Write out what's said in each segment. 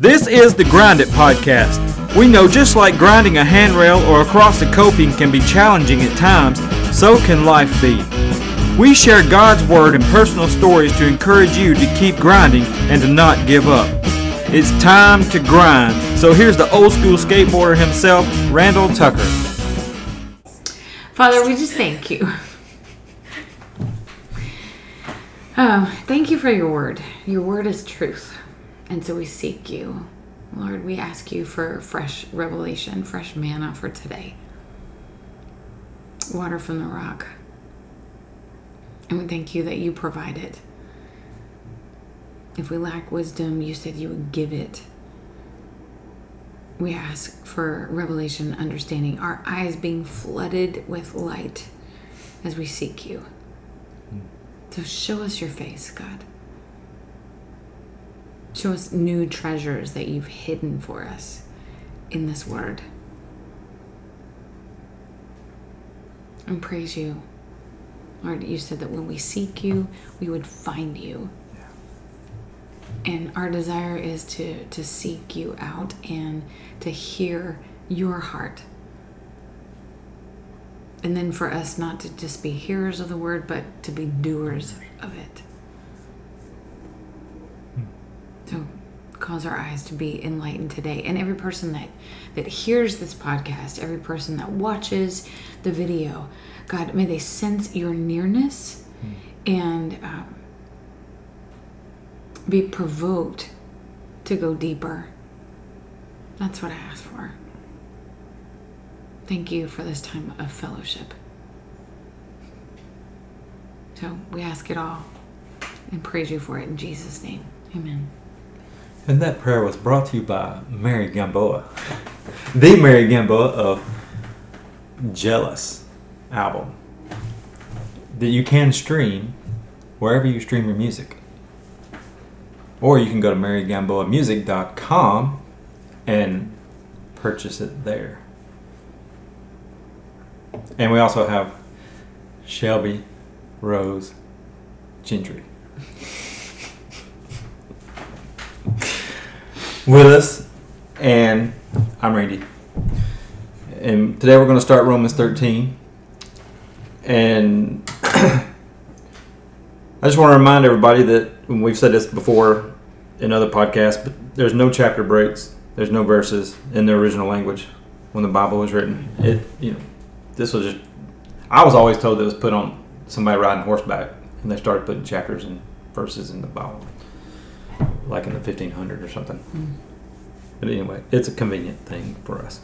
This is the Grind It Podcast. We know just like grinding a handrail or across a coping can be challenging at times, so can life be. We share God's Word and personal stories to encourage you to keep grinding and to not give up. It's time to grind. So here's the old school skateboarder himself, Randall Tucker. Father, we just thank you. Oh, thank you for your word. Your word is truth. And so we seek you. Lord, we ask you for fresh revelation, fresh manna for today. Water from the rock. And we thank you that you provide it. If we lack wisdom, you said you would give it. We ask for revelation, understanding, our eyes being flooded with light as we seek you. Hmm. So show us your face, God. Show us new treasures that you've hidden for us in this word. And praise you. Lord, you said that when we seek you, we would find you. And our desire is to, to seek you out and to hear your heart. And then for us not to just be hearers of the word, but to be doers of it. So cause our eyes to be enlightened today. And every person that, that hears this podcast, every person that watches the video, God, may they sense your nearness and um, be provoked to go deeper. That's what I ask for. Thank you for this time of fellowship. So we ask it all and praise you for it in Jesus' name. Amen. And that prayer was brought to you by Mary Gamboa, the Mary Gamboa of Jealous album that you can stream wherever you stream your music. Or you can go to marygamboamusic.com and purchase it there. And we also have Shelby Rose Gentry with us, and I'm Randy. And today we're going to start Romans 13. And I just want to remind everybody that we've said this before in other podcasts, but there's no chapter breaks, there's no verses in the original language when the Bible was written. It, you know, this was just. I was always told that it was put on somebody riding horseback, and they started putting chapters and verses in the Bible, like in the 1500 or something. But anyway, it's a convenient thing for us.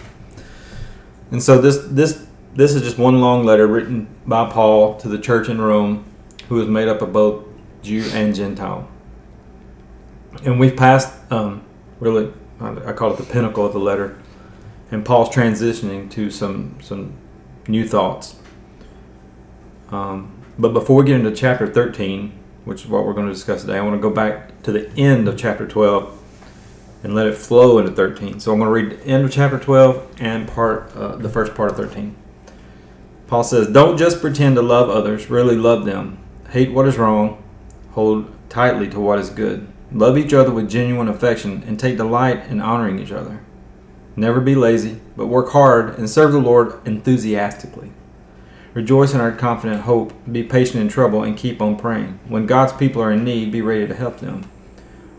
And so this this this is just one long letter written by Paul to the church in Rome, who is made up of both Jew and Gentile. And we've passed um, really, I call it the pinnacle of the letter, and Paul's transitioning to some some new thoughts. Um, but before we get into chapter 13, which is what we're going to discuss today, I want to go back to the end of chapter 12 and let it flow into 13. So I'm going to read the end of chapter 12 and part uh, the first part of 13. Paul says, "Don't just pretend to love others; really love them. Hate what is wrong, hold tightly to what is good. Love each other with genuine affection, and take delight in honoring each other. Never be lazy, but work hard and serve the Lord enthusiastically." Rejoice in our confident hope, be patient in trouble, and keep on praying. When God's people are in need, be ready to help them.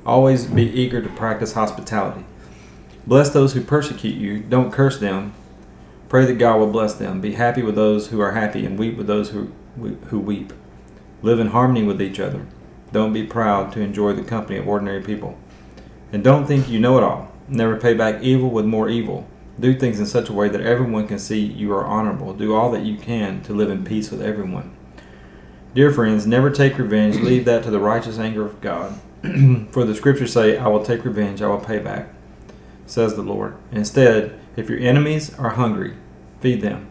Always be eager to practice hospitality. Bless those who persecute you, don't curse them. Pray that God will bless them. Be happy with those who are happy, and weep with those who, who weep. Live in harmony with each other. Don't be proud to enjoy the company of ordinary people. And don't think you know it all. Never pay back evil with more evil. Do things in such a way that everyone can see you are honorable. Do all that you can to live in peace with everyone. Dear friends, never take revenge. Leave that to the righteous anger of God. For the scriptures say, I will take revenge, I will pay back, says the Lord. Instead, if your enemies are hungry, feed them.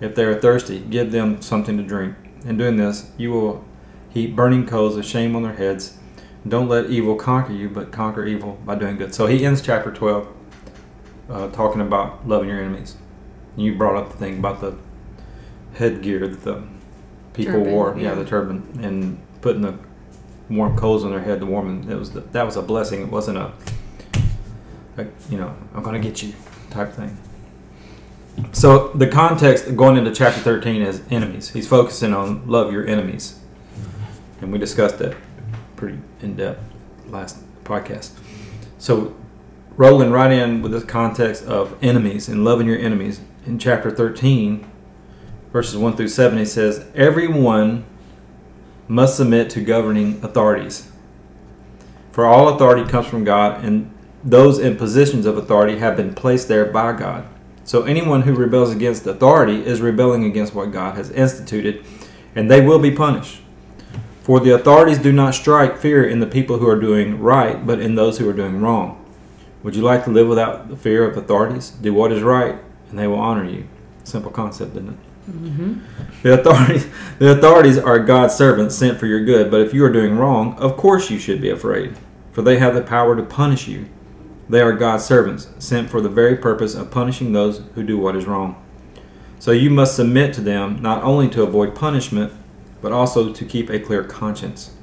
If they are thirsty, give them something to drink. In doing this, you will heap burning coals of shame on their heads. Don't let evil conquer you, but conquer evil by doing good. So he ends chapter 12 uh, talking about loving your enemies. You brought up the thing about the headgear that the people Turban, wore, yeah. yeah. the turban, and putting the warm coals on their head to warm them. It was the, that was a blessing. It wasn't a like you know, I'm gonna get you type thing. So the context going into chapter 13 is enemies. He's focusing on love your enemies, and we discussed that pretty in depth last podcast. So rolling right in with this context of enemies and loving your enemies. In chapter 13 verses 1 through 7 he says everyone must submit to governing authorities. For all authority comes from god and those in positions of authority have been placed there by god. So anyone who rebels against authority is rebelling against what god has instituted and they will be punished. For the authorities do not strike fear in the people who are doing right but in those who are doing wrong would you like to live without the fear of authorities? Do what is right, and they will honor you. Simple concept, isn't it? Mm-hmm. The authorities, the authorities are God's servants sent for your good. But if you are doing wrong, of course you should be afraid, for they have the power to punish you. They are God's servants sent for the very purpose of punishing those who do what is wrong. So you must submit to them not only to avoid punishment, but also to keep a clear conscience.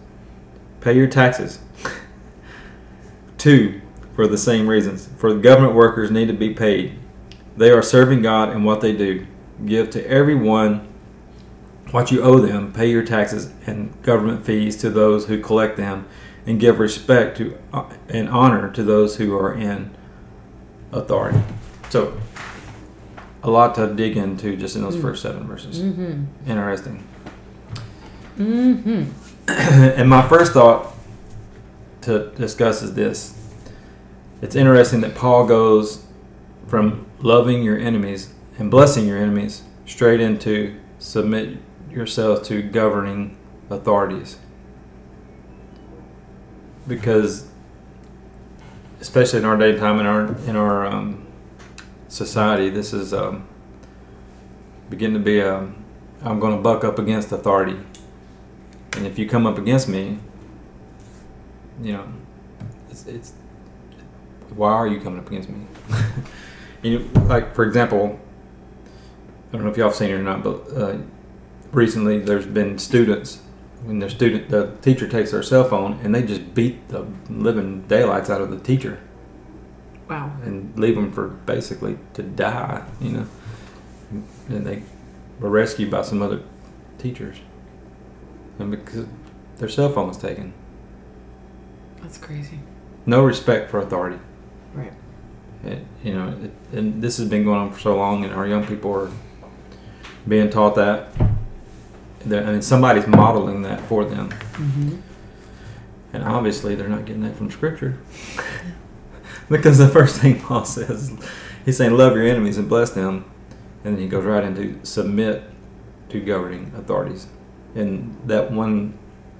Pay your taxes. Two, for the same reasons. For government workers need to be paid. They are serving God in what they do. Give to everyone what you owe them. Pay your taxes and government fees to those who collect them, and give respect to uh, and honor to those who are in authority. So, a lot to dig into just in those Mm. first seven verses. Mm-hmm. Interesting. Mm-hmm. and my first thought to discuss is this it's interesting that Paul goes from loving your enemies and blessing your enemies straight into submit yourselves to governing authorities. Because, especially in our day and time in our in our um, society, this is um, beginning to be a I'm going to buck up against authority, and if you come up against me, you know, it's, it's why are you coming up against me? you know, like for example, I don't know if y'all have seen it or not, but uh, recently there's been students when their student the teacher takes their cell phone and they just beat the living daylights out of the teacher Wow. and leave them for basically to die, you know. And they were rescued by some other teachers, and because their cell phone was taken, That's crazy. no respect for authority. Right. It, you know, it, and this has been going on for so long, and our young people are being taught that. I mean, somebody's modeling that for them, Mm-hmm. and obviously they're not getting that from Scripture. because the first thing Paul says, he's saying, "Love your enemies and bless them," and then he goes right into submit to governing authorities, and that one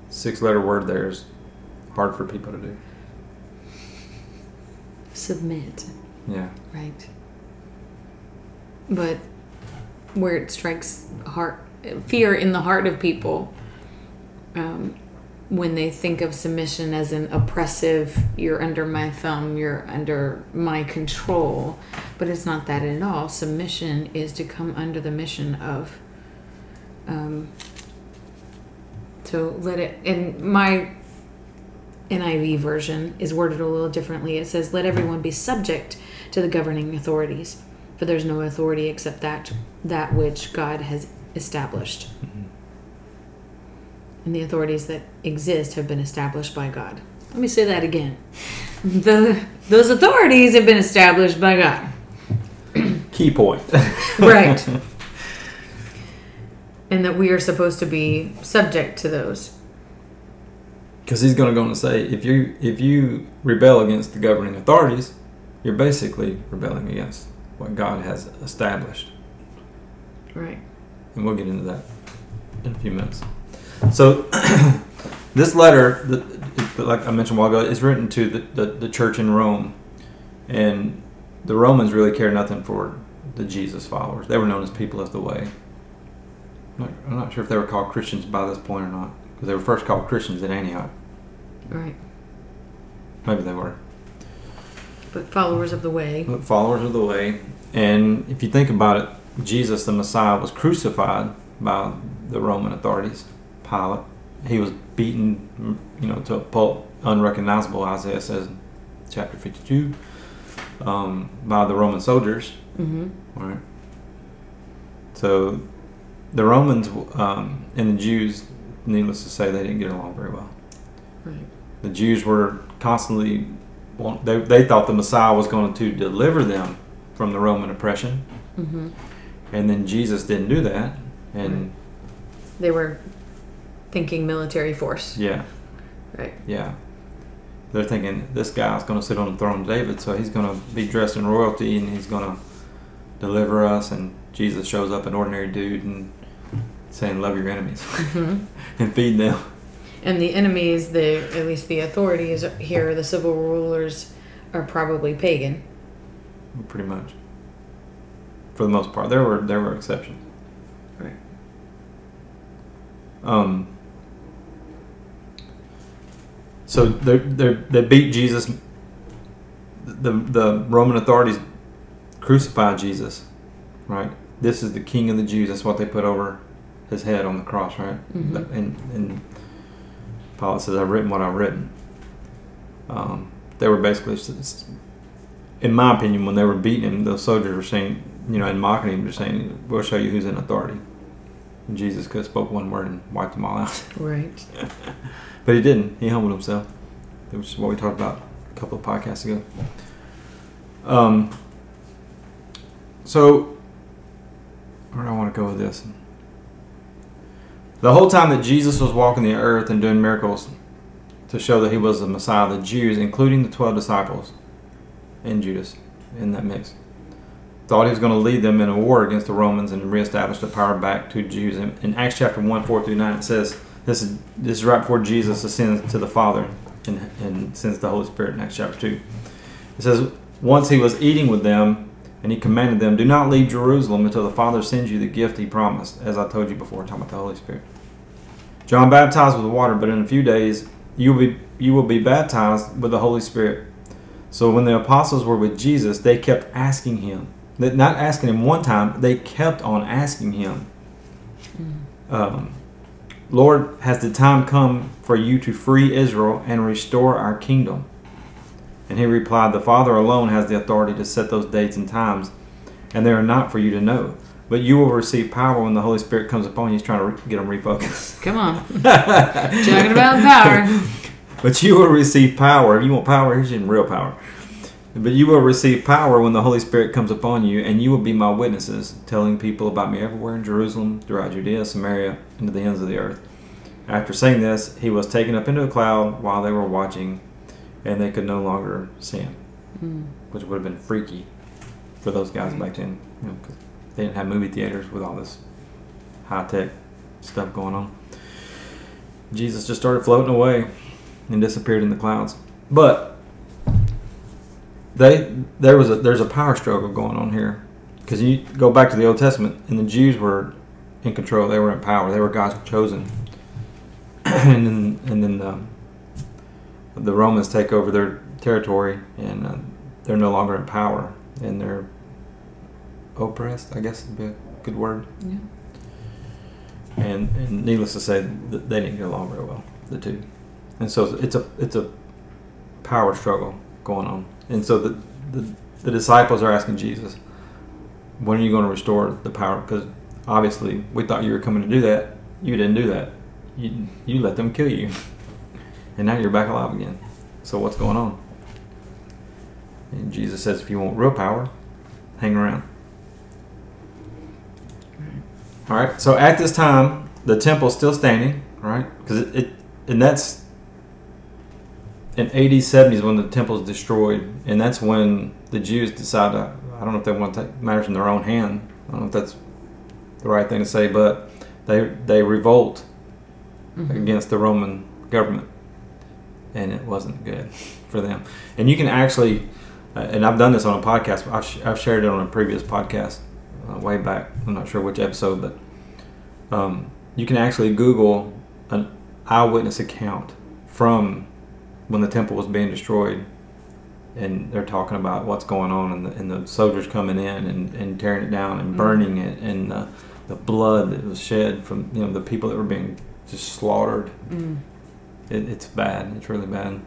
six-letter word there is hard for people to do. Submit. Yeah. Right. But where it strikes heart fear in the heart of people um, when they think of submission as an oppressive you're under my thumb you're under my control but it's not that at all submission is to come under the mission of um, to let it and my NIV version is worded a little differently. It says, "Let everyone be subject to the governing authorities, for there's no authority except that that which God has established." Mm-hmm. And the authorities that exist have been established by God. Let me say that again. The, those authorities have been established by God. Key point. Right. and that we are supposed to be subject to those. Because he's going to go on to say, if you if you rebel against the governing authorities, you're basically rebelling against what God has established, Right. and we'll get into that in a few minutes. So, this letter, the, like I mentioned a while ago, is written to the, the, the church in Rome, and the Romans really cared nothing for the Jesus followers. They were known as people of the way. I'm not, I'm not sure if they were called Christians by this point or not, because they were first called Christians in Antioch. Right. Maybe they were. But followers of the way. followers of the way. And if you think about it, Jesus, the Messiah, was crucified by the Roman authorities. Pilate. He was beaten, you know, to a pulp, unrecognizable. Isaiah says, chapter fifty-two. um, by the Roman soldiers. Mm-hmm. Right. So the Romans um, and the Jews, needless to say, they didn't get along very well. Right. The Jews were constantly, they, they thought the Messiah was going to deliver them from the Roman oppression. Mm-hmm. And then Jesus didn't do that. And They were thinking military force. yeah, Right. yeah. They're thinking this guy's going to sit on the throne of David, so he's going to be dressed in royalty and he's going to deliver us. And Jesus shows up, an ordinary dude, and saying, Love your enemies Mm-hmm. and feed them. And the enemies, the at least the authorities here, the civil rulers, are probably pagan. Pretty much. For the most part. There were there were exceptions. Right. Um so they they they beat Jesus the the Roman authorities crucified Jesus, right? This is the king of the Jews. That's what they put over his head on the cross, right? Mhm. And and Pilate says, "I've written what I've written." Um, they were basically, in my opinion, when they were beating him, the soldiers were saying, you know, and mocking him, they're saying, "We'll show you who's in authority." And Jesus could have spoke one word and wiped them all out, Right. but he didn't. He humbled himself, which is what we talked about a couple of podcasts ago. Um. So, where do I want to go with this? The whole time that Jesus was walking the earth and doing miracles to show that he was the Messiah, the Jews, including the 12 disciples and Judas in that mix, thought he was going to lead them in a war against the Romans and reestablish the power back to Jews. In, Acts chapter 1, 4 through 9, it says, this is, this is right before Jesus ascends to the Father and, and sends the Holy Spirit in Acts chapter 2. It says, Once he was eating with them, and he commanded them, Do not leave Jerusalem until the Father sends you the gift he promised, as I told you before, talking about the Holy Spirit. John baptized with water, but in a few days you will be you will be baptized with the Holy Spirit. So when the apostles were with Jesus, they kept asking him. Not asking him one time, they kept on asking him. Um, Lord, has the time come for you to free Israel and restore our kingdom? And he replied, The Father alone has the authority to set those dates and times, and they are not for you to know. But you will receive power when the Holy Spirit comes upon you. He's trying to re- get them refocused. Come on. Talking about power. But you will receive power. If you want power, here's your real power. But you will receive power when the Holy Spirit comes upon you, and you will be my witnesses, telling people about me everywhere in Jerusalem, throughout Judea, Samaria, and to the ends of the earth. After saying this, he was taken up into a cloud while they were watching, and they could no longer see him, Mm. which would have been freaky for those guys back then, you know, 'cause they didn't have movie theaters with all this high tech stuff going on. Jesus just started floating away and disappeared in the clouds. But they there was a there's a power struggle going on here because you go back to the Old Testament and the Jews were in control. They were in power. They were God's chosen. and then and then the, the Romans take over their territory and uh, they're no longer in power and they're oppressed. I guess would be a good word. Yeah. And, and needless to say, they didn't get along very well, the two. And so it's a it's a power struggle going on. And so the the, the disciples are asking Jesus, "When are you going to restore the power?" Because obviously we thought you were coming to do that. You didn't do that. You you let them kill you, and now you're back alive again. So what's going on? And Jesus says, "If you want real power, hang around." All right. So at this time, the temple's still standing, right? Because it, it, and that's in AD 70 is when the temple's destroyed, and that's when the Jews decide to. I don't know if they want to take matters in their own hand. I don't know if that's the right thing to say, but they they revolt Mhm. against the Roman government, and it wasn't good for them. And you can actually, uh, and I've done this on a podcast. I've, sh- I've shared it on a previous podcast uh, way back. I'm not sure which episode, but um, you can actually Google an eyewitness account from when the temple was being destroyed, and they're talking about what's going on, and the, and the soldiers coming in and, and tearing it down and Mhm. burning it, and the, the blood that was shed from you know the people that were being just slaughtered. Mm. It, it's bad. It's really bad.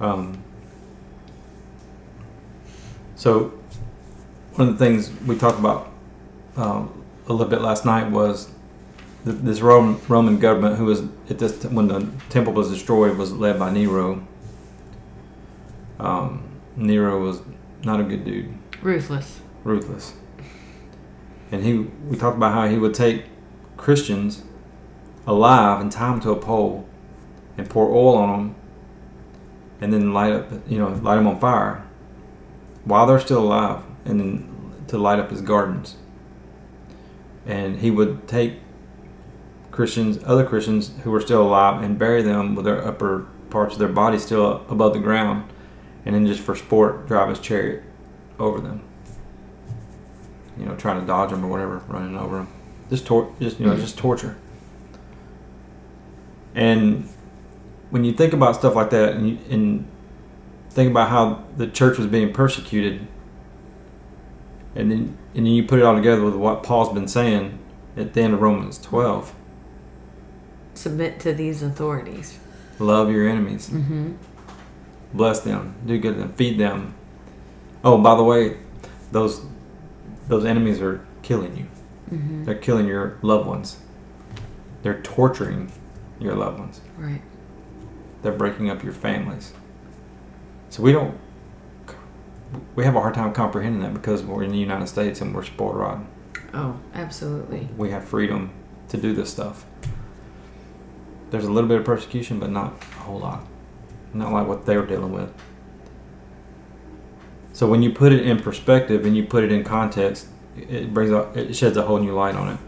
Um, So, one of the things we talked about um, a little bit last night was th- this Roman, Roman government, who was at this t- when the temple was destroyed, was led by Nero. Um, Nero was not a good dude, Ruthless. ruthless, and he. We talked about how he would take Christians alive and tie them to a pole and pour oil on them, and then light up, you know, light them on fire while they're still alive, and then to light up his gardens. And he would take Christians, other Christians who were still alive, and bury them with their upper parts of their body still above the ground, and then just for sport drive his chariot over them. You know, trying to dodge them or whatever, running over them. Just tor- just you know, just torture. And when you think about stuff like that, and, you, and think about how the church was being persecuted, and then and then you put it all together with what Paul's been saying at the end of Romans twelve: Submit to these authorities. love your enemies, Mm-hmm. bless them, do good to them, feed them. Oh, by the way, those those enemies are killing you. Mm-hmm. They're killing your loved ones. They're torturing your loved ones. Right. They're breaking up your families. So we don't. We have a hard time comprehending that because we're in the United States and we're spoiled rotten. Oh, absolutely. We have freedom to do this stuff. There's a little bit of persecution, but not a whole lot. Not like what they were dealing with. So when you put it in perspective and you put it in context, it brings up, it sheds a whole new light on it.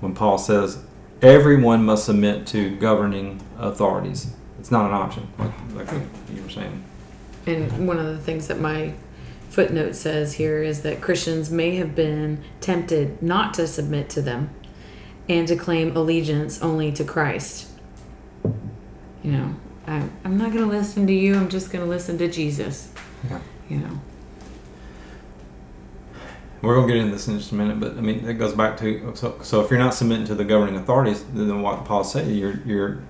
When Paul says, everyone must submit to governing authorities. It's not an option, like, like you were saying. And one of the things that my footnote says here is that Christians may have been tempted not to submit to them and to claim allegiance only to Christ. You know, I, I'm not going to listen to you, I'm just going to listen to Jesus. Yeah. You know, We're gonna get into this in just a minute, but I mean it goes back to so, so if you're not submitting to the governing authorities, then what Paul said, you're you're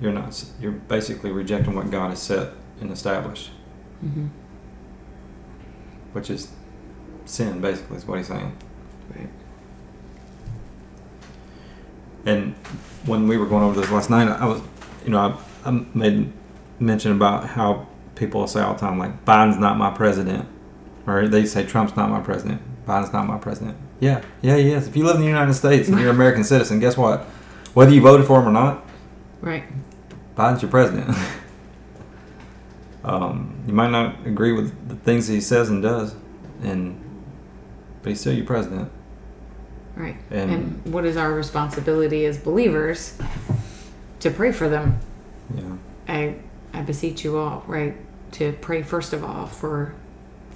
you're not you're basically rejecting what God has set and established, hmm which is sin. Basically, is what he's saying. right. And when we were going over this last night, I was, you know, I, I made mention about how people say all the time, like Biden's not my president, or they say Trump's not my president. Biden's not my president. Yeah, yeah, he is. If you live in the United States and you're an American citizen, guess what? Whether you voted for him or not, Right. Biden's your president. um, you might not agree with the things he says and does, and but he's still your president. Right. And- and what is our responsibility as believers to pray for them? Yeah, I I beseech you all, right, to pray first of all for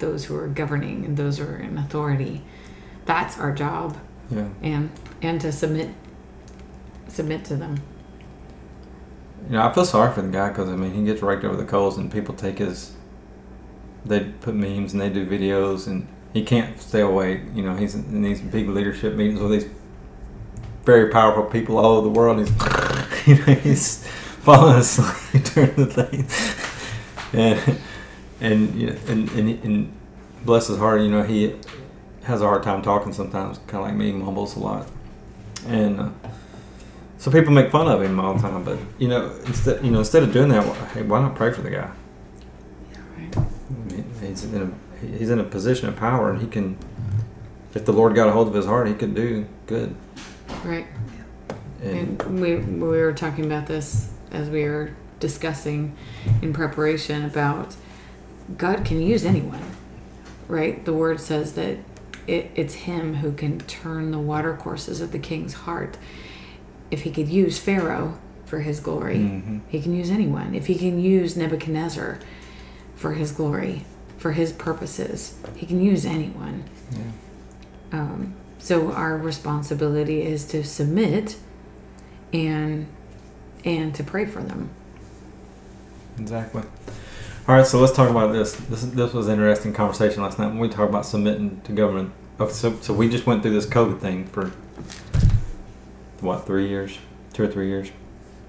those who are governing and those who are in authority. That's our job, yeah. and and to submit submit to them. You know, I feel sorry for the guy because I mean he gets raked over the coals, and people take his. They put memes and they do videos, and he can't stay away. You know, he's in these big leadership meetings with these very powerful people all over the world. He's, you know, he's falling asleep during the thing, and and you know, and, and and bless his heart, you know, he has a hard time talking sometimes, kind of like me, mumbles a lot, and. Uh, so people make fun of him all the time, but you know, instead, you know, instead of doing that, hey, why not pray for the guy? Right. I mean, he's in a he's in a position of power, and he can, if the Lord got a hold of his heart, he could do good. Right. And, And we we were talking about this as we were discussing in preparation about God can use anyone. Right? The word says that it, it's him who can turn the water courses of the king's heart. If he could use Pharaoh for his glory, Mhm. he can use anyone. If he can use Nebuchadnezzar for his glory, for his purposes, he can use anyone. yeah. Um, so our responsibility is to submit and and to pray for them. Exactly. All right, so let's talk about this. This this was an interesting conversation last night when we talked about submitting to government. Oh, So, so we just went through this COVID thing for what three years, two or three years,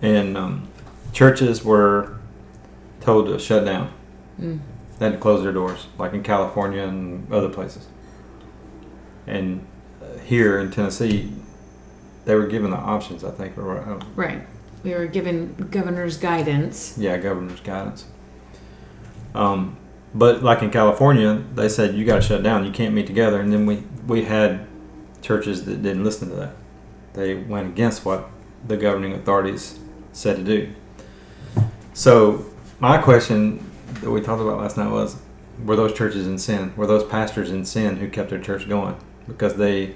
and um, churches were told to shut down. Mm. They had to close their doors, like in California and other places. And uh, here in Tennessee, they were given the options. I think, or Right. We were given governor's guidance. yeah, governor's guidance. Um, but like in California, they said you got to shut down. You can't meet together. And then we we had churches that didn't listen to that. They went against what the governing authorities said to do. So my question that we talked about last night was: Were those churches in sin? Were those pastors in sin who kept their church going because they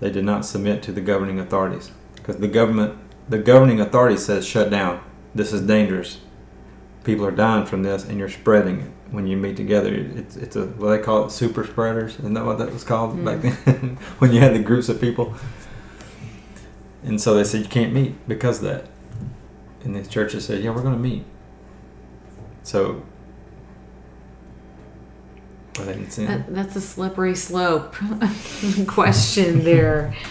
they did not submit to the governing authorities? Because the government, the governing authority says shut down. This is dangerous. People are dying from this, and you're spreading it when you meet together. It's it's a what they call it super spreaders. Isn't that what that was called back then? when you had the groups of people. And so they said you can't meet because of that. And these churches said, yeah, we're going to meet. So, were they in sin? That, that's a slippery slope question there.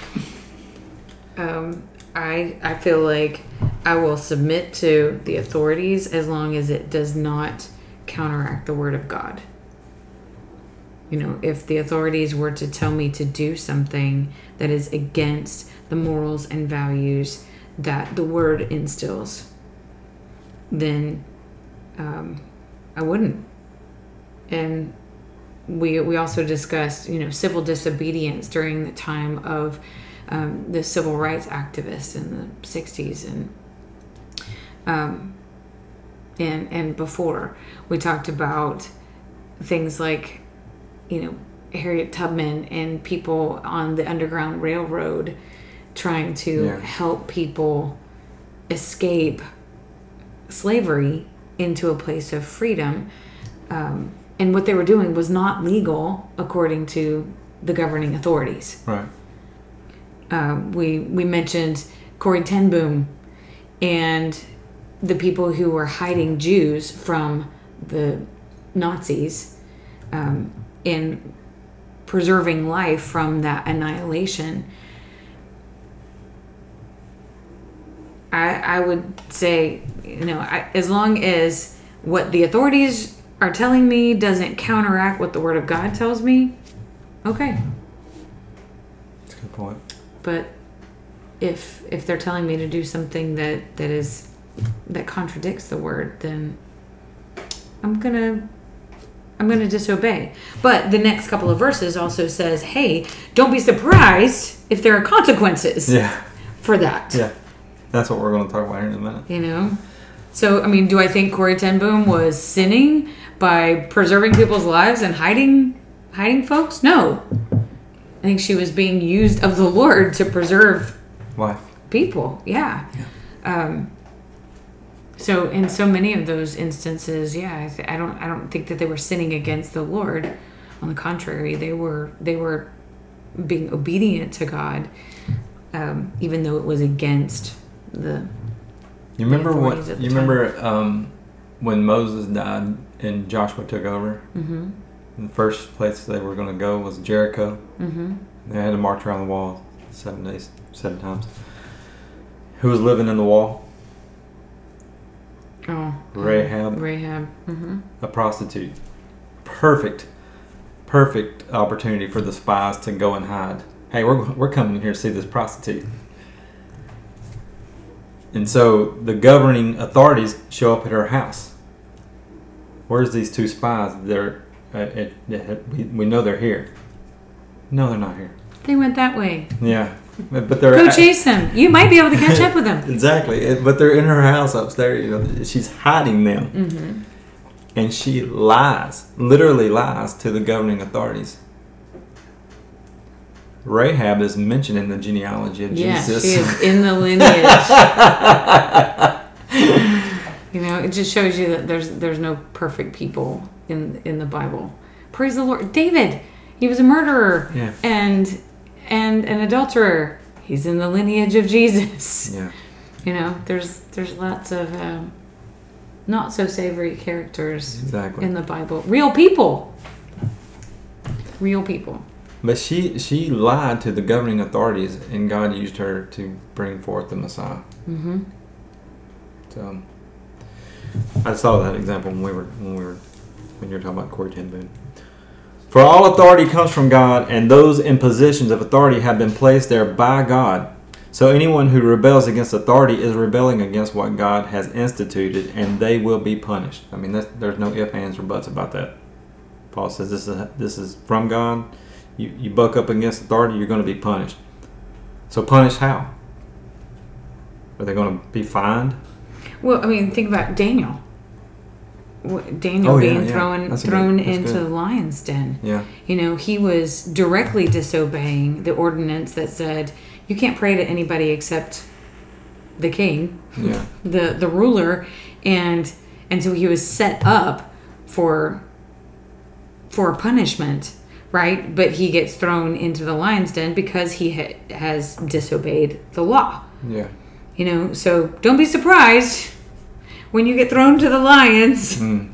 Um, I I feel like I will submit to the authorities as long as it does not counteract the word of God. You know, if the authorities were to tell me to do something that is against the morals and values that the word instills, then um, I wouldn't. And we we also discussed you know civil disobedience during the time of um, the civil rights activists in the 60s and um, and and before we talked about things like you know Harriet Tubman and people on the Underground Railroad trying to Yeah. help people escape slavery into a place of freedom. Um, and what they were doing was not legal according to the governing authorities. right. Um, we we mentioned Corrie ten Boom and the people who were hiding Jews from the Nazis um, in preserving life from that annihilation. I, I would say, you know, I, as long as what the authorities are telling me doesn't counteract what the Word of God tells me, okay. That's a good point. But if if they're telling me to do something that that is that contradicts the Word, then I'm gonna I'm gonna disobey. But the next couple of verses also says, "Hey, don't be surprised if there are consequences Yeah. for that." Yeah. That's what we're going to talk about here in a minute. You know? So, I mean, do I think Corrie ten Boom was sinning by preserving people's lives and hiding hiding folks? No. I think she was being used of the Lord to preserve Life. people. Yeah. Um, so in so many of those instances, yeah, I, th- I don't I don't think that they were sinning against the Lord. On the contrary, they were they were being obedient to God, um, even though it was against the You remember what? authorities at the You time. remember um, when Moses died and Joshua took over? Mm-hmm. The first place they were going to go was Jericho. Mm-hmm. They had to march around the wall seven days, seven times. Who was living in the wall? Oh. Rahab. Rahab. Mm-hmm. A prostitute. Perfect, perfect opportunity for the spies to go and hide. Hey, we're, we're coming here to see this prostitute. And so the governing authorities show up at her house. Where's these two spies? They're, uh, it, it, we, we know they're here. No, they're not here. They went that way. Yeah, but, they're Go chase them. You might be able to catch up with them. Exactly, but they're in her house upstairs. You know, she's hiding them, Mm-hmm. and she lies, literally lies to the governing authorities. Rahab is mentioned in the genealogy of Yeah, Jesus. she is in the lineage. you know, it just shows you that there's there's no perfect people in in the Bible. Praise the Lord. David, he was a murderer Yeah. and and an adulterer. He's in the lineage of Jesus. yeah, You know, there's there's lots of um, not so savory characters exactly. in the Bible. Real people. Real people. but she she lied to the governing authorities, and God used her to bring forth the Messiah. Mm-hmm. So I saw that example when we were when we were when you were talking about Corrie ten Boom. For all authority comes from God, and those in positions of authority have been placed there by God. So anyone who rebels against authority is rebelling against what God has instituted, and they will be punished. I mean, there's no ifs, ands, or buts about that. Paul says this is this is from God. You you buck up against authority, you're going to be punished. So punished how? Are they going to be fined? Well, I mean, think about Daniel. Daniel Oh, yeah, being yeah. thrown That's a good- thrown into the lion's den. Yeah. You know, he was directly disobeying the ordinance that said you can't pray to anybody except the king, Yeah. the the ruler, and and so he was set up for for punishment, right? But he gets thrown into the lion's den because he ha- has disobeyed the law. Yeah. You know, so don't be surprised when you get thrown to the lions Mm.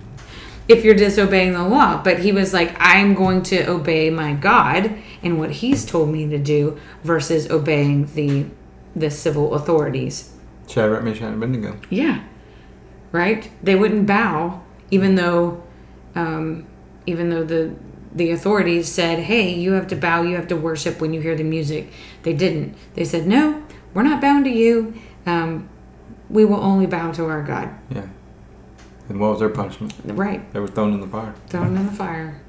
if you're disobeying the law. But he was like, I'm going to obey my God and what he's told me to do versus obeying the the civil authorities. Shadrach, Meshach, and Abednego. Yeah. Right? They wouldn't bow even though um, even though the the authorities said, "Hey, you have to bow, you have to worship when you hear the music." They didn't. They said, "No, we're not bound to you. Um, we will only bow to our God." Yeah. And what was their punishment? Right. They were thrown in the fire. Thrown in the fire.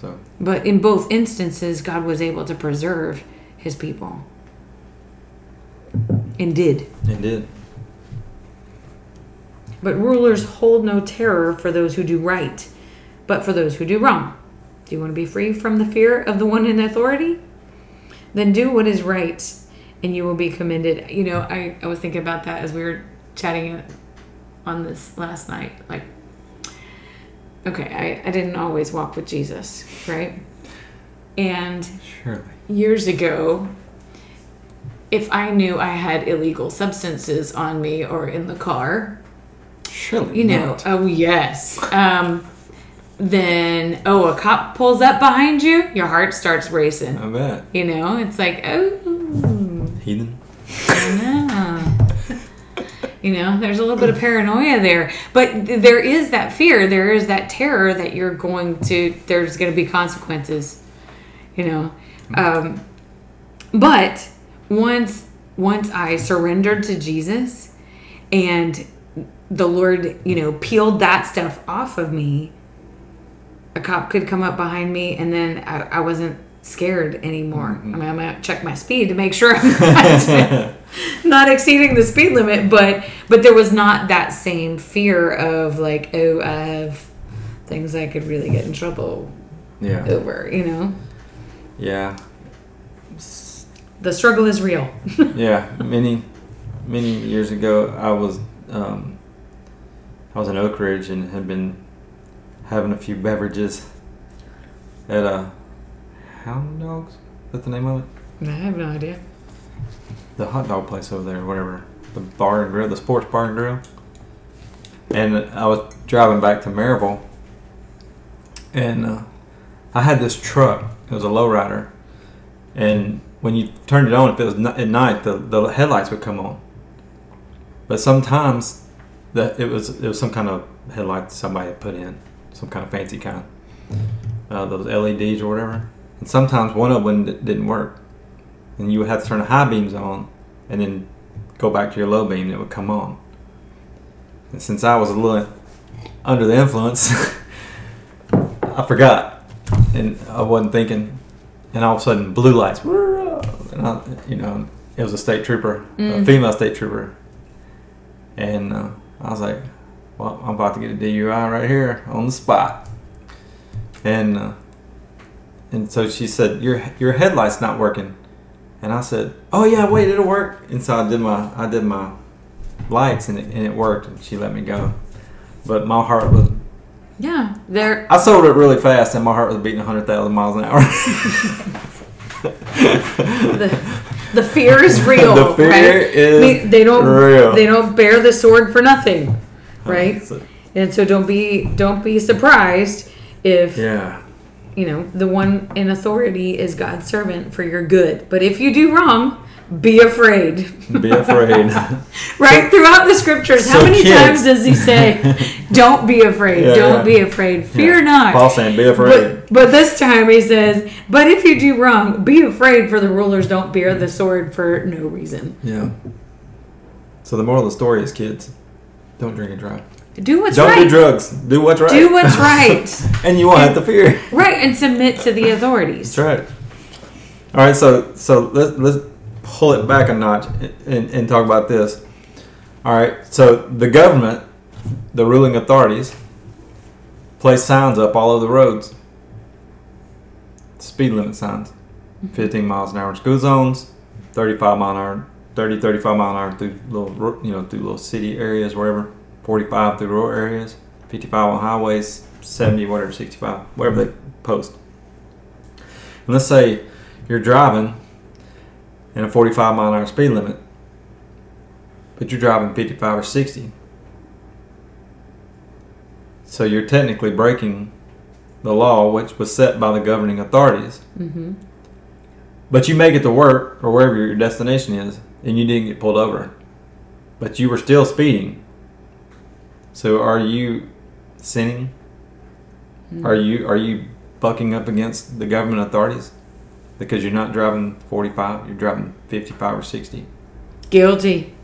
So But in both instances, God was able to preserve his people. And did. And did. But rulers hold no terror for those who do right, but for those who do wrong. Do you want to be free from the fear of the one in authority? Then do what is right, and you will be commended. You know, I, I was thinking about that as we were chatting on this last night. Like, okay, I, I didn't always walk with Jesus, right? And Surely. years ago, if I knew I had illegal substances on me or in the car, Surely. you know, not. oh yes, um, then oh, a cop pulls up behind you, your heart starts racing. I bet. You know, it's like oh, Heathen. Know. You know, there's a little bit of paranoia there, but th- there is that fear, there is that terror that you're going to, there's going to be consequences. You know, um, but once once I surrendered to Jesus, and the Lord, you know, peeled that stuff off of me, a cop could come up behind me, and then I, I wasn't scared anymore. I mean, I'm gonna check my speed to make sure I'm not, not exceeding the speed limit, but but there was not that same fear of like, oh, I have things I could really get in trouble Yeah. over. You know, Yeah. the struggle is real. Yeah. Many, many years ago, I was, um, I was in Oak Ridge and had been having a few beverages at a Hound Dogs. Is that the name of it? I have no idea. the hot dog place over there, whatever, the bar and grill, the sports bar and grill. And I was driving back to Maryville, and uh, I had this truck. It was a lowrider, and when you turned it on, if it was at night, the, the headlights would come on. But sometimes, that it was it was some kind of headlight somebody had put in, some kind of fancy kind, uh, those LEDs or whatever. And sometimes one of them didn't work and you would have to turn the high beams on and then go back to your low beam and it would come on. And since I was a little under the influence, I forgot and I wasn't thinking. And all of a sudden, blue lights, and I, you know, it was a state trooper, a Mm. female state trooper, and uh, I was like, "Well, I'm about to get a DUI right here on the spot." And uh, and so she said, "Your your headlight's not working." And I said, "Oh yeah, wait, it'll work." And so I did my I did my lights, and it, and it worked. And she let me go. But my heart was Yeah, there. I sold it really fast, and my heart was beating hundred thousand miles an hour. The, the fear is real. The fear right? is they, they don't real. they don't bear the sword for nothing, right? And so don't be don't be surprised if yeah, you know the one in authority is God's servant for your good. But if you do wrong, be afraid. Be afraid. Right throughout the scriptures, how many kids- times does he say, "Don't be afraid, Yeah, don't yeah. be afraid, fear Yeah. not." Paul saying, "Be afraid." But, but this time he says, "But if you do wrong, be afraid, for the rulers don't bear the sword for no reason. Yeah. So the moral of the story is, kids, don't drink and drive. Do what's don't right. do drugs. Do what's right. Do what's right, and you won't have to fear. right, and submit to the authorities." That's right. All right, so so let's let's pull it back a notch and, and talk about this. All right, so the government, the ruling authorities, place signs up all over the roads. Speed limit signs, mm-hmm. 15 miles an hour in school zones, 35 mile an hour, 30, 35 mile an hour through little you know through little city areas, wherever. 45 through rural areas, 55 on highways, 70 whatever, 65, whatever they post. And let's say you're driving in a 45 mile an hour speed limit, but you're driving 55 or 60. So you're technically breaking the law, which was set by the governing authorities. Mm-hmm. But you make it to work or wherever your destination is, and you didn't get pulled over. But you were still speeding. So are you sinning? Are you are you bucking up against the government authorities? Because you're not driving 45, you're driving 55 or 60. Guilty.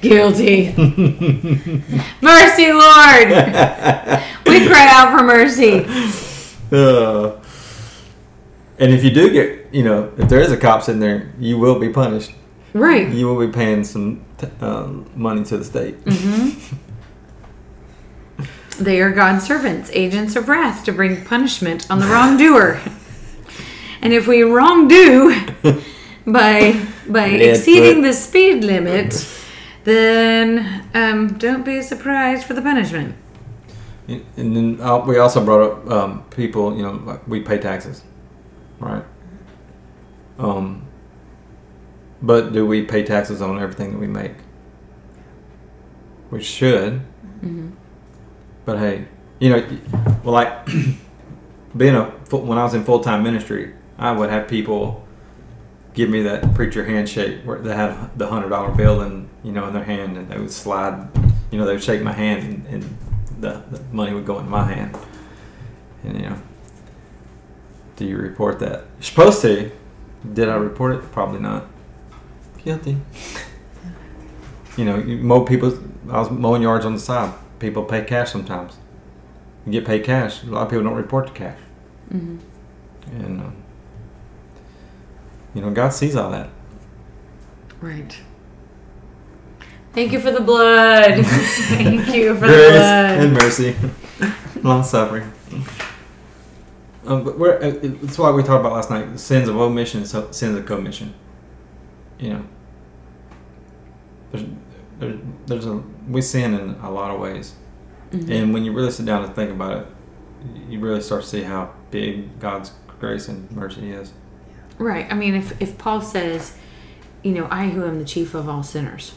Guilty. mercy, Lord. We cry out for mercy. Uh, and if you do get, you know, if there is a cop sitting there, you will be punished. Right. You will be paying some t- um, money to the state. They are God's servants, agents of wrath to bring punishment on the wrongdoer. and if we wrongdo by by exceeding the speed limit, then um, don't be surprised for the punishment. And then uh, we also brought up um, people, you know, like we pay taxes, right? Um, but do we pay taxes on everything that we make? We should. But hey, you know, well, like being a when I was in full time ministry, I would have people give me that preacher handshake where they had the hundred dollar bill and you know in their hand, and they would slide, you know, they would shake my hand, and, and the, the money would go in my hand, and you know, do you report that? You're supposed to. Did I report it? Probably not. Guilty. You know, you mow people. I was mowing yards on the side. People pay cash sometimes. You get paid cash. A lot of people don't report the cash, hmm and uh, you know, God sees all that. Right. Thank you for the blood. Thank you for the Grace blood. and mercy, long suffering. Um, but we're, uh, it's why we talked about last night: sins of omission, sins of commission. You know, there's, there's, there's a we sin in a lot of ways, Mhm. and when you really sit down and think about it, you really start to see how big God's grace and mercy is. Right. I mean, if, if Paul says, you know, I who am the chief of all sinners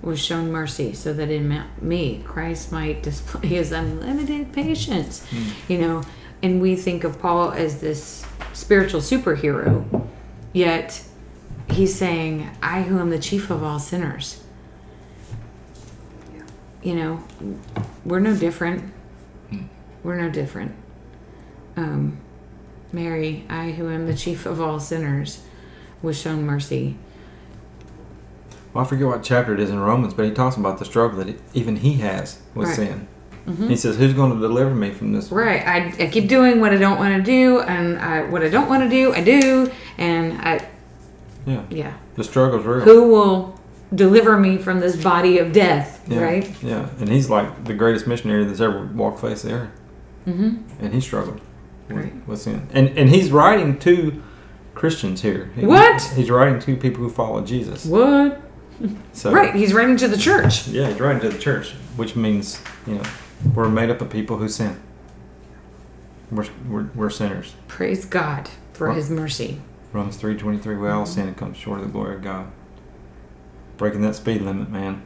was shown mercy so that in me Christ might display his unlimited patience, you know, and we think of Paul as this spiritual superhero, yet he's saying, I who am the chief of all sinners. You know, we're no different. We're no different. Um, Mary, I who am the chief of all sinners, was shown mercy. Well, I forget what chapter it is in Romans, but he talks about the struggle that even he has with Right. sin. He says, "Who's going to deliver me from this?" Right. I, I keep doing what I don't want to do, and I, what I don't want to do, I do, and I, Yeah, yeah. the struggle's real. Who will deliver me from this body of death? Yeah, Right. Yeah, and he's like the greatest missionary that's ever walked face the earth, Mm-hmm. and he struggled with, Right. with sin. And and he's writing to Christians here. He- What? He's writing to people who follow Jesus. What? So Right. He's writing to the church. Yeah, he's writing to the church, which means you know we're made up of people who sin. We're we're, we're sinners. Praise God for His mercy. Romans three twenty three. We all sin and come short of the glory of God. Breaking that speed limit, man.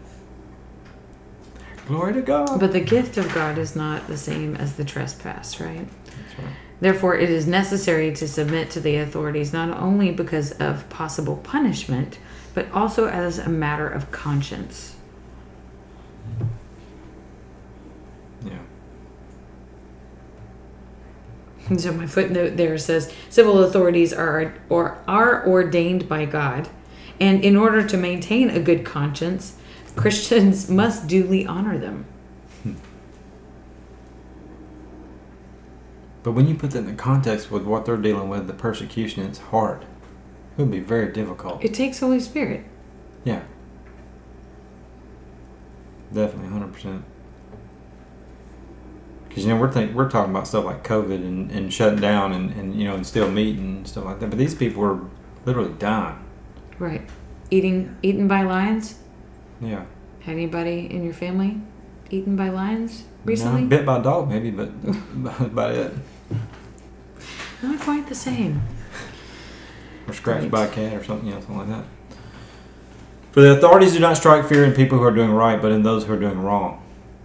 Glory to God. But the gift of God is not the same as the trespass, right? That's right. Therefore, it is necessary to submit to the authorities not only because of possible punishment, but also as a matter of conscience. Yeah. So my footnote there says civil authorities are or are ordained by God, and in order to maintain a good conscience, Christians must duly honor them. Hmm. But when you put that in the context with what they're dealing with, the persecution, it's hard. It would be very difficult. It takes Holy Spirit. Yeah. Definitely, hundred percent. Because you know we're think, we're talking about stuff like COVID and, and shutting down and, and you know and still meeting and stuff like that. But these people are literally dying. Right. Eating eaten by lions? Yeah. Had anybody in your family eaten by lions recently? No, bit by a dog maybe, but that's about it. Not quite the same. Or scratched Right. by a cat or something, know, something like that. For the authorities do not strike fear in people who are doing right, but in those who are doing wrong.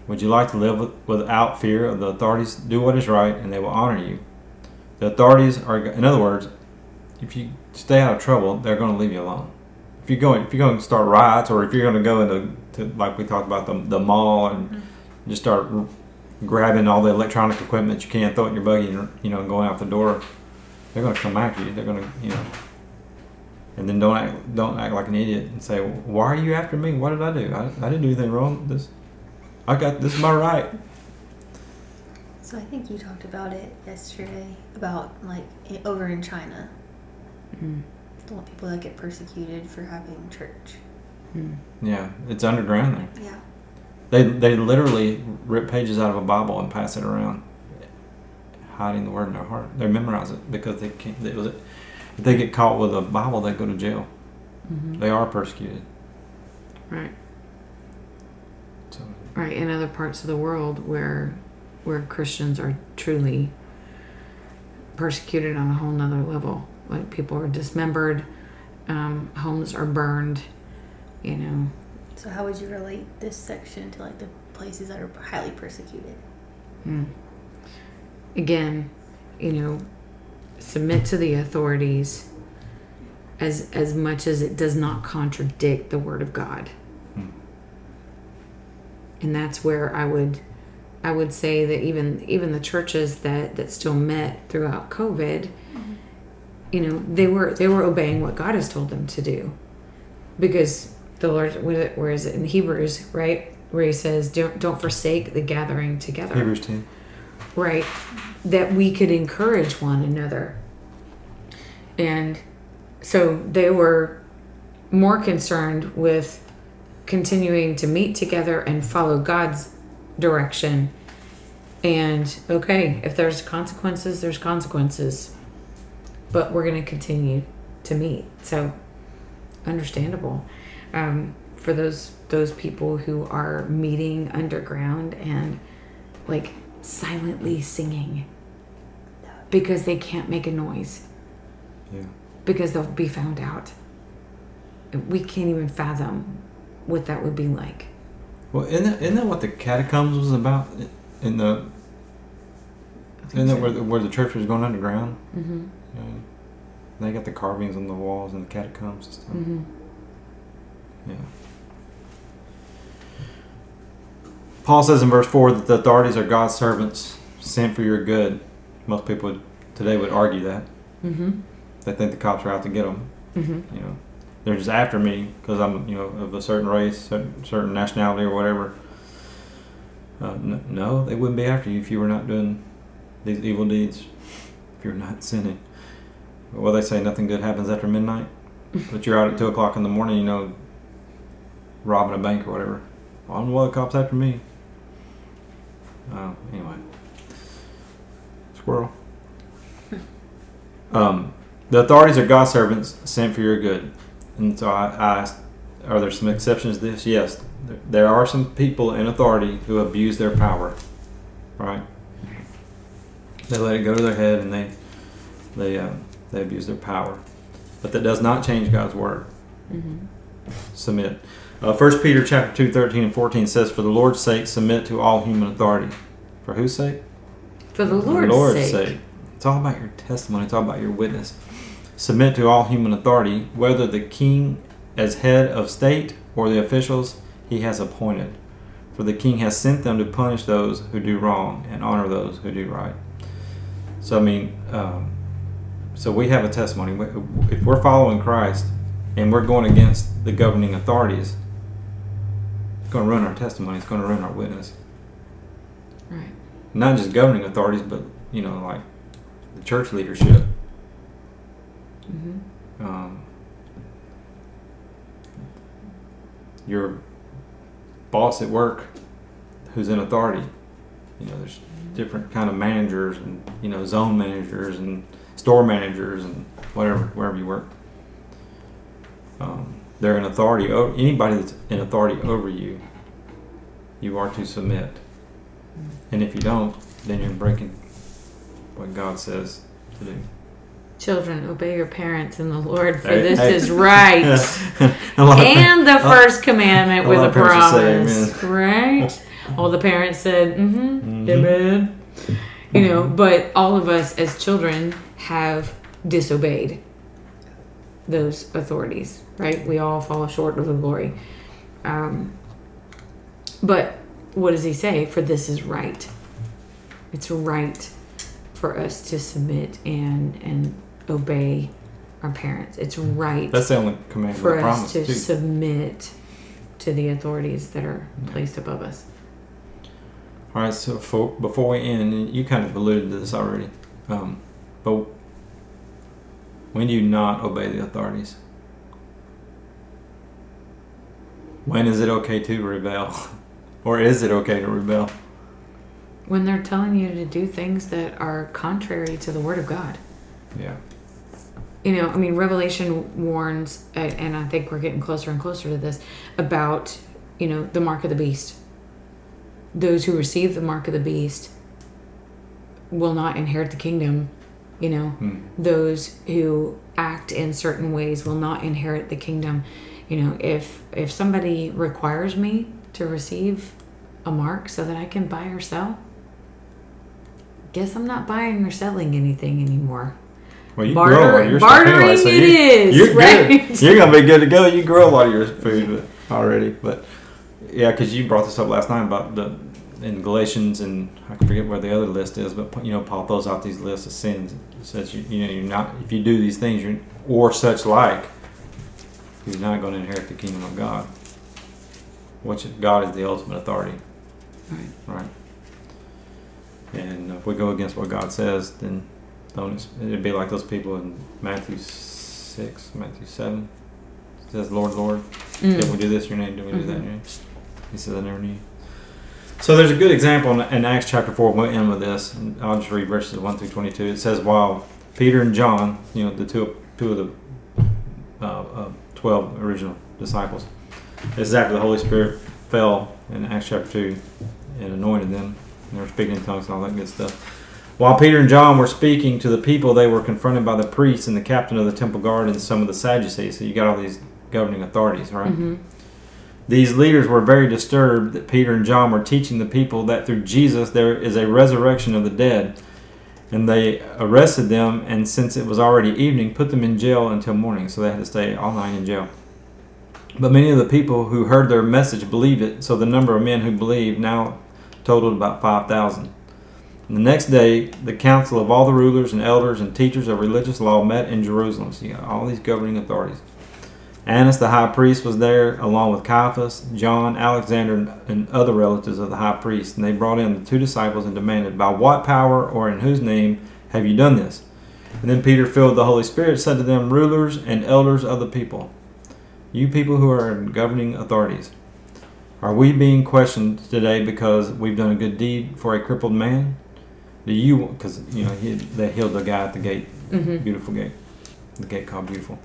Would you like to live with, without fear of the authorities? Do what is right, and they will honor you. The authorities are, in other words, if you stay out of trouble, they're going to leave you alone. If you're going, if you're going to start riots, or if you're going to go into, to, like we talked about the, the mall, and mm-hmm. just start grabbing all the electronic equipment you can, throw it in your buggy, and you know, going out the door, they're going to come after you. They're going to, you know, and then don't act, don't act like an idiot and say, "Why are you after me? What did I do? I, I didn't do anything wrong. This, I got this is my right." So I think you talked about it yesterday about like over in China, Mm. the people that get persecuted for having church. Mm. Yeah, it's underground there. Yeah. They they literally rip pages out of a Bible and pass it around, hiding the word in their heart. They memorize it because they can't. They, if they get caught with a Bible, they go to jail. hmm They are persecuted. Right. So Right. In other parts of the world where where Christians are truly persecuted on a whole nother level. Like people are dismembered, um, homes are burned, you know. So how would you relate this section to like the places that are highly persecuted? Mm. Again, you know, submit to the authorities as as much as it does not contradict the word of God. Hmm. And that's where I would I would say that even even the churches that that still met throughout COVID, you know, they were they were obeying what God has told them to do. Because the Lord where is it in Hebrews, right? Where he says, Don't don't forsake the gathering together Hebrews ten. right that we could encourage one another and so they were more concerned with continuing to meet together and follow god's direction and okay if there's consequences there's consequences but we're going to continue to meet so understandable um, for those those people who are meeting underground and like silently singing because they can't make a noise Yeah. because they'll be found out. We can't even fathom what that would be like. Well, isn't that, isn't that what the catacombs was about? In the isn't that where the, where the church was going underground? Mm-hmm. Yeah. They got the carvings on the walls and the catacombs and stuff. Mm-hmm. Yeah. Paul says in verse 4 that the authorities are God's servants sent for your good. Most people would, today would argue that. Mm-hmm. They think the cops are out to get them. Mm-hmm. You know, they're just after me because I'm, you know, of a certain race, certain, certain nationality or whatever. Uh, n- no, they wouldn't be after you if you were not doing these evil deeds. If you're not sinning. Well, they say nothing good happens after midnight, but you're out at two o'clock in the morning, you know, robbing a bank or whatever. Well, I don't know why the cops after me. Oh, anyway. Squirrel. Um, the authorities are God's servants sent for your good. And so I, I asked, are there some exceptions to this? Yes. There, there are some people in authority who abuse their power. Right? They let it go to their head and they they uh, they abuse their power. But that does not change God's word. Mm-hmm. submit. Uh, 1 Peter chapter 2, 13 and 14 says, For the Lord's sake, submit to all human authority. For whose sake? For the Lord's, sake. It's all about your testimony. It's all about your witness. Submit to all human authority, whether the king as head of state or the officials he has appointed. For the king has sent them to punish those who do wrong and honor those who do right. So, I mean, um, so we have a testimony. If we're following Christ and we're going against the governing authorities, it's going to ruin our testimony. It's going to ruin our witness. Right. Not just governing authorities, but, you know, like the church leadership. Mm-hmm. Um, your boss at work who's in authority. You know, there's different kind of managers and you know zone managers and store managers and whatever wherever you work. Um, they're in authority. Over, Anybody that's in authority over you, you are to submit. And if you don't, then you're breaking what God says to do. Children, obey your parents in the Lord, for Hey, this hey. is right. A lot of- and the first commandment a with a say promise, right? All the parents said, "Mm-hmm, Mhm. amen." You know, but all of us as children have disobeyed those authorities, right? We all fall short of the glory. Um, but what does he say? For this is right. It's right for us to submit and and obey our parents. It's right That's the only command for us to too. submit to the authorities that are placed above us. All right, so for, before we end, you kind of alluded to this already, um, but when do you not obey the authorities? When is it okay to rebel? or is it okay to rebel? When they're telling you to do things that are contrary to the Word of God. Yeah. You know, I mean, Revelation warns, and I think we're getting closer and closer to this, about, you know, the mark of the beast. Those who receive the mark of the beast will not inherit the kingdom. You know, Hmm. those who act in certain ways will not inherit the kingdom. You know, if if somebody requires me to receive a mark so that I can buy or sell, guess I'm not buying or selling anything anymore. Well, you Barter- grow a lot of your bartering anyway, so it you, is, you're right? good. You're gonna be good to go. You grow a lot of your food already, but yeah, because you brought this up last night about the in Galatians, and I forget where the other list is, but you know, Paul throws out these lists of sins. Says you, you know, you're not if you do these things, you're or such like, you're not going to inherit the kingdom of God. Which God is the ultimate authority, Right. right? And if we go against what God says, then don't. It'd be like those people in Matthew six, Matthew seven. It says, "Lord, Lord, mm. did we do this in your name? Did we do that in your name?" Mm-hmm. He says, "I never knew." You." So there's a good example in, in Acts chapter four. We'll end with this. I'll just read verses one through twenty-two. It says, "While Peter and John, you know, the two two of the uh, uh, twelve original disciples, this is after the Holy Spirit fell in Acts chapter two and anointed them. And they were speaking in tongues and all that good stuff." While Peter and John were speaking to the people, they were confronted by the priests and the captain of the temple guard and some of the Sadducees. So you got all these governing authorities, right? hmm These leaders were very disturbed that Peter and John were teaching the people that through Jesus there is a resurrection of the dead. And they arrested them, and since it was already evening, put them in jail until morning. So they had to stay all night in jail. But many of the people who heard their message believed it, so the number of men who believed now totaled about 5,000. The next day, the council of all the rulers and elders and teachers of religious law met in Jerusalem. Got all these governing authorities. Annas the high priest was there, along with Caiaphas, John, Alexander, and other relatives of the high priest. And they brought in the two disciples and demanded, By what power or in whose name have you done this? And then Peter, filled with the Holy Spirit, said to them, Rulers and elders of the people, you people who are in governing authorities, are we being questioned today because we've done a good deed for a crippled man? Do you, because, you know, he, they healed the guy at the gate hmm Beautiful gate. The gate called Beautiful.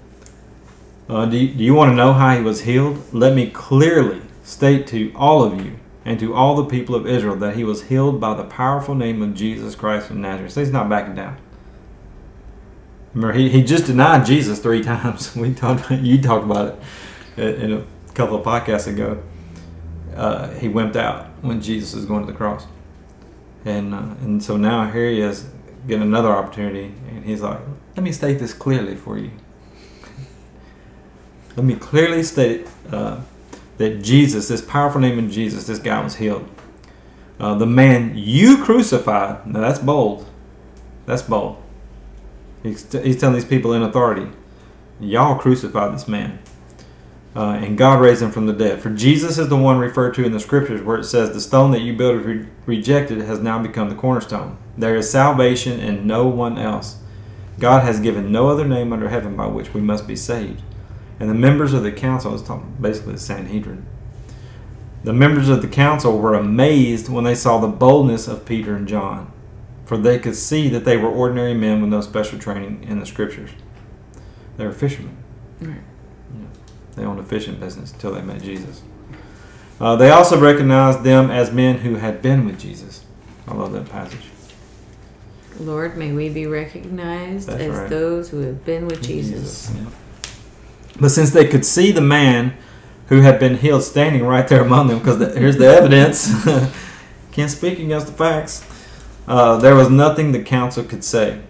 Uh, do, you, do you want to know how he was healed? Let me clearly state to all of you and to all the people of Israel that he was healed by the powerful name of Jesus Christ of Nazareth. So he's not backing down. Remember, he, he just denied Jesus three times. We talked. You talked about it. in a couple of podcasts ago, uh, he wimped out when Jesus was going to the cross, and uh, and so now here he is getting another opportunity, and he's like, "Let me state this clearly for you. Let me clearly state uh, that Jesus, this powerful name of Jesus, this guy was healed. Uh, the man you crucified. Now that's bold. That's bold. He's, he's telling these people in authority, y'all crucified this man. Uh, and God raised him from the dead. For Jesus is the one referred to in the scriptures where it says, The stone that you builders re- rejected has now become the cornerstone. There is salvation in no one else. God has given no other name under heaven by which we must be saved. And the members of the council, talking basically the Sanhedrin, the members of the council were amazed when they saw the boldness of Peter and John, for they could see that they were ordinary men with no special training in the scriptures. They were fishermen. Right. They owned a fishing business until they met Jesus. Uh, they also recognized them as men who had been with Jesus. I love that passage. Lord, may we be recognized That's as right. those who have been with Jesus. Yeah. But since they could see the man who had been healed standing right there among them, because the, here's the evidence, can't speak against the facts, uh, there was nothing the council could say.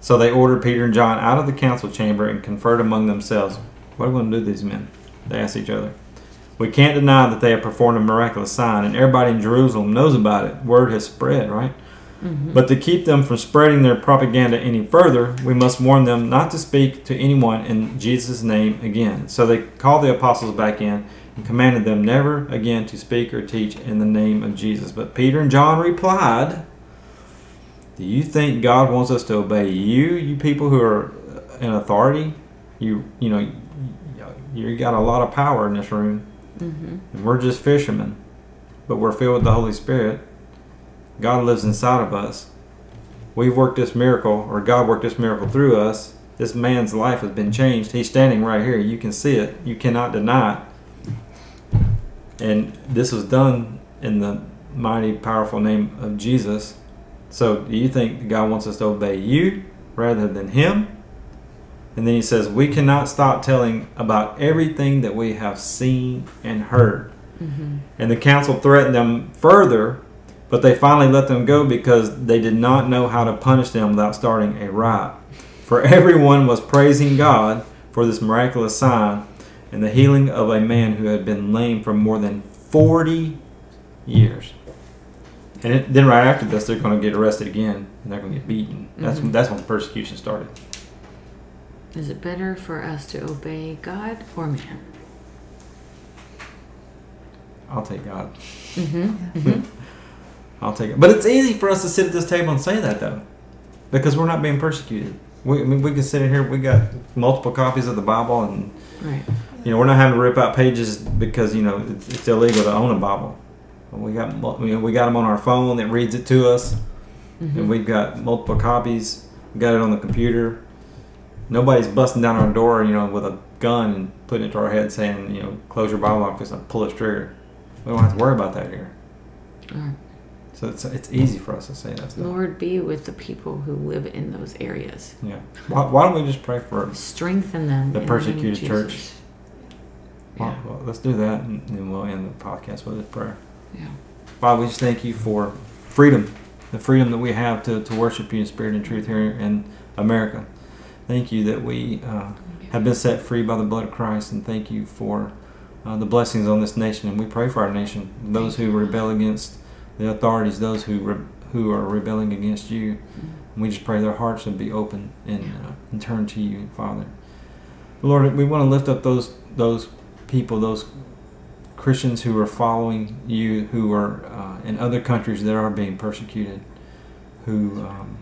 So they ordered Peter and John out of the council chamber and conferred among themselves. What are we going to do these men? They asked each other. We can't deny that they have performed a miraculous sign, and everybody in Jerusalem knows about it. Word has spread, right? But to keep them from spreading their propaganda any further, we must warn them not to speak to anyone in Jesus' name again. So they called the apostles back in and commanded them never again to speak or teach in the name of Jesus. But Peter and John replied, Do you think God wants us to obey you, you people who are in authority? You, you know, you got a lot of power in this room, Mm-hmm. and we're just fishermen, but we're filled with the Holy Spirit. God lives inside of us. We've worked this miracle, or God worked this miracle through us. This man's life has been changed. He's standing right here. You can see it. You cannot deny it. And this was done in the mighty, powerful name of Jesus. So, do you think God wants us to obey you rather than Him? And then he says, We cannot stop telling about everything that we have seen and heard. Mm-hmm. And the council threatened them further, but they finally let them go because they did not know how to punish them without starting a riot. For everyone was praising God for this miraculous sign and the healing of a man who had been lame for more than 40 years. And it, then right after this, they're going to get arrested again and they're going to get beaten. That's Mhm. that's when the persecution started. Is it better for us to obey God or man? I'll take God. Mm-hmm. I'll take it. But it's easy for us to sit at this table and say that though, because we're not being persecuted. We, I mean, we can sit in here. We got multiple copies of the Bible, and Right. you know we're not having to rip out pages because you know it's, it's illegal to own a Bible. We got mul- you know, we got them on our phone that reads it to us, Mm-hmm. and we've got multiple copies. We got it on the computer. Nobody's busting down our door, you know, with a gun and putting it to our head, saying, you know, close your Bible office and pull its trigger. We don't have to worry about that here. Alright. So it's, it's easy for us to say that stuff. Lord, be with the people who live in those areas. Yeah. Why, why don't we just pray for? Strengthen them. The persecuted of church. Well, Yeah. well, let's do that, and then we'll end the podcast with a prayer. Yeah. Father, we just thank you for freedom, the freedom that we have to, to worship you in spirit and truth here in America. Thank you that we uh, have been set free by the blood of Christ, and thank you for uh, the blessings on this nation. And we pray for our nation, those who rebel against the authorities, those who re- who are rebelling against you. And we just pray their hearts would be open and, uh, and turn to you, Father. Lord, we want to lift up those those people, those Christians who are following you, who are uh, in other countries that are being persecuted, who um,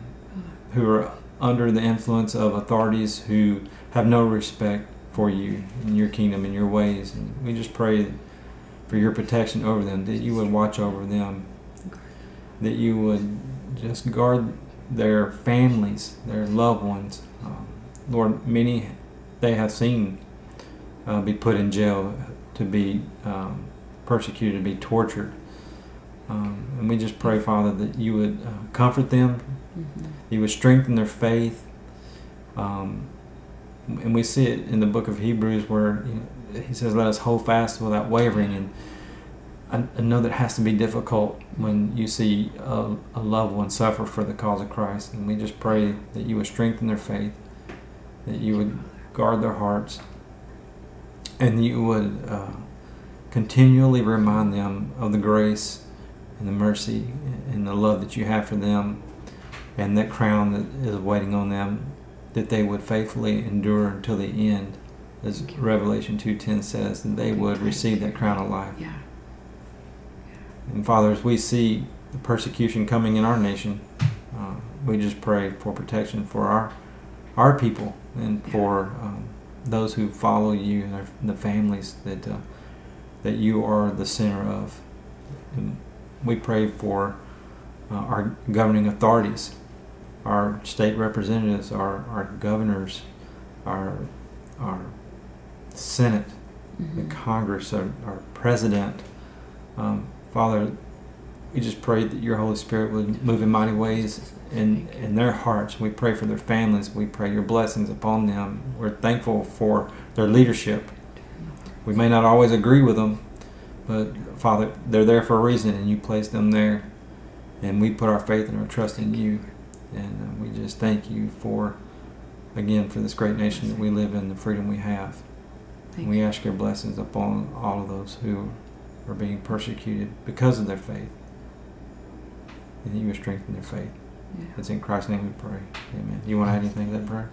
who are under the influence of authorities who have no respect for you and your kingdom and your ways. And we just pray for your protection over them, that you would watch over them, that you would just guard their families, their loved ones. Um, Lord, many they have seen uh, be put in jail to be um, persecuted, to be tortured. Um, and we just pray, Father, that you would uh, comfort them, Mm-hmm. you would strengthen their faith, um, and we see it in the book of Hebrews where you know, he says, "Let us hold fast without wavering." And I, I know that has to be difficult when you see a, a loved one suffer for the cause of Christ, and we just pray that you would strengthen their faith, that you would guard their hearts, and you would uh, continually remind them of the grace and the mercy and the love that you have for them, and that crown that is waiting on them that they would faithfully endure until the end, as Revelation 2.10 says, and they would receive that crown of life. Yeah. And Father, as we see the persecution coming in our nation, uh, we just pray for protection for our our people and for um, those who follow you and, their, the families that uh, that you are the center of. And we pray for uh, our governing authorities our state representatives, our, our governors, our, our Senate, Mm-hmm. the Congress, our, our president. Um, Father, we just pray that your Holy Spirit would move in mighty ways in, in their hearts. We pray for their families. We pray your blessings upon them. We're thankful for their leadership. We may not always agree with them, but Father, they're there for a reason, and you placed them there. And we put our faith and our trust in you. And uh, we just thank you for, again, for this great nation that we live in, the freedom we have. And we ask your blessings upon all of those who are being persecuted because of their faith. And that you would strengthen their faith. Yeah. It's in Christ's name we pray. Amen. You want to add anything to that prayer?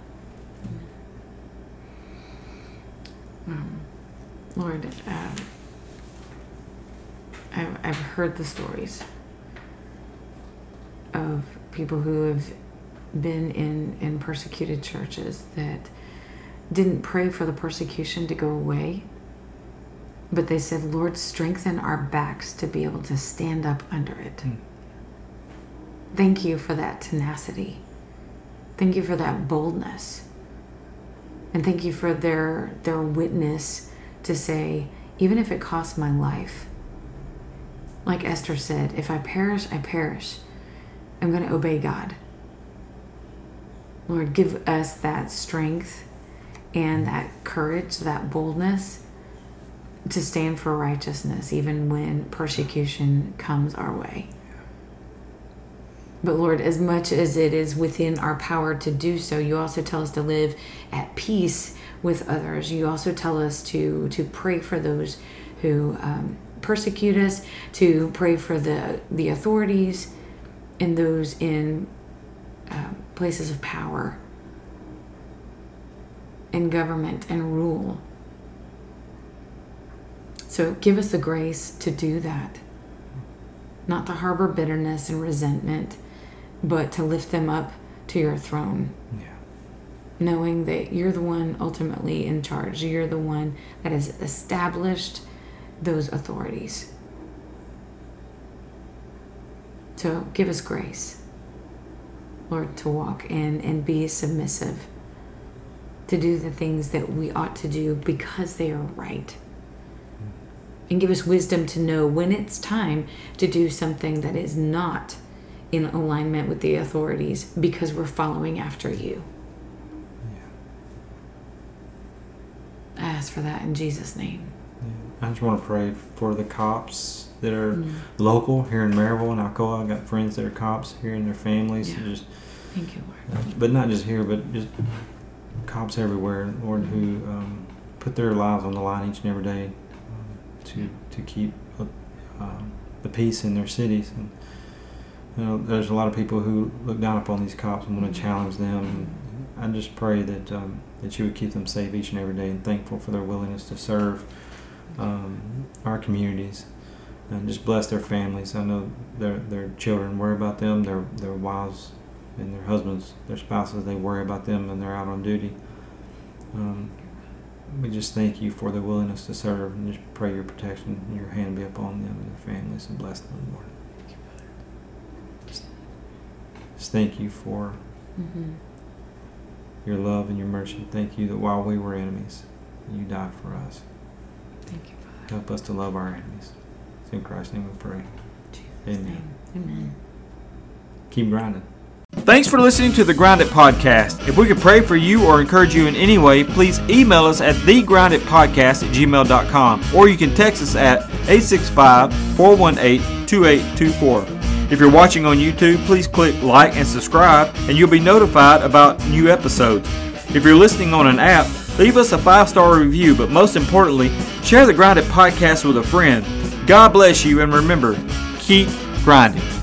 Um, Lord, um, I've, I've heard the stories of people who have been in, in persecuted churches that didn't pray for the persecution to go away, but they said, Lord, strengthen our backs to be able to stand up under it. Mm. Thank you for that tenacity. Thank you for that boldness. And thank you for their their witness to say, even if it costs my life, like Esther said, if I perish, I perish. I'm going to obey God. Lord, give us that strength and that courage, that boldness to stand for righteousness, even when persecution comes our way. But Lord, as much as it is within our power to do so, you also tell us to live at peace with others. You also tell us to to pray for those who um, persecute us, to pray for the the authorities and those in uh, places of power and government and rule. So give us the grace to do that. Not to harbor bitterness and resentment, but to lift them up to your throne, Yeah. knowing that you're the one ultimately in charge. You're the one that has established those authorities. So give us grace, Lord, to walk in and be submissive, to do the things that we ought to do because they are right. And give us wisdom to know when it's time to do something that is not in alignment with the authorities because we're following after you. Yeah. I ask for that in Jesus' name. Yeah. I just want to pray for the cops that are Mm. local here in Maryville and Alcoa. I've got friends that are cops here and their families. Yeah. Just, Thank you, Lord. uh, but not just here, but just cops everywhere, Lord, who um, put their lives on the line each and every day to to keep um, the peace in their cities. And you know, there's a lot of people who look down upon these cops and want to challenge them. And I just pray that um, that you would keep them safe each and every day, and thankful for their willingness to serve um, our communities and just bless their families. I know their their children worry about them, their their wives and their husbands, their spouses, they worry about them and they're out on duty. Um, we just thank you for their willingness to serve and just pray your protection and your hand be upon them and their families and bless them, in the Lord. Just, just thank you for Mm-hmm. your love and your mercy. Thank you that while we were enemies, you died for us. Thank you, Father. Help us to love our enemies. It's in Christ's name we pray. Jesus' Amen. name. Amen. Keep grinding. Thanks for listening to the Grounded Podcast. If we could pray for you or encourage you in any way, please email us at thegroundedpodcast at gmail.com or you can text us at 865 418 2824. If you're watching on YouTube, please click like and subscribe and you'll be notified about new episodes. If you're listening on an app, leave us a five star review, but most importantly, share the Grounded Podcast with a friend. God bless you and remember, keep grinding.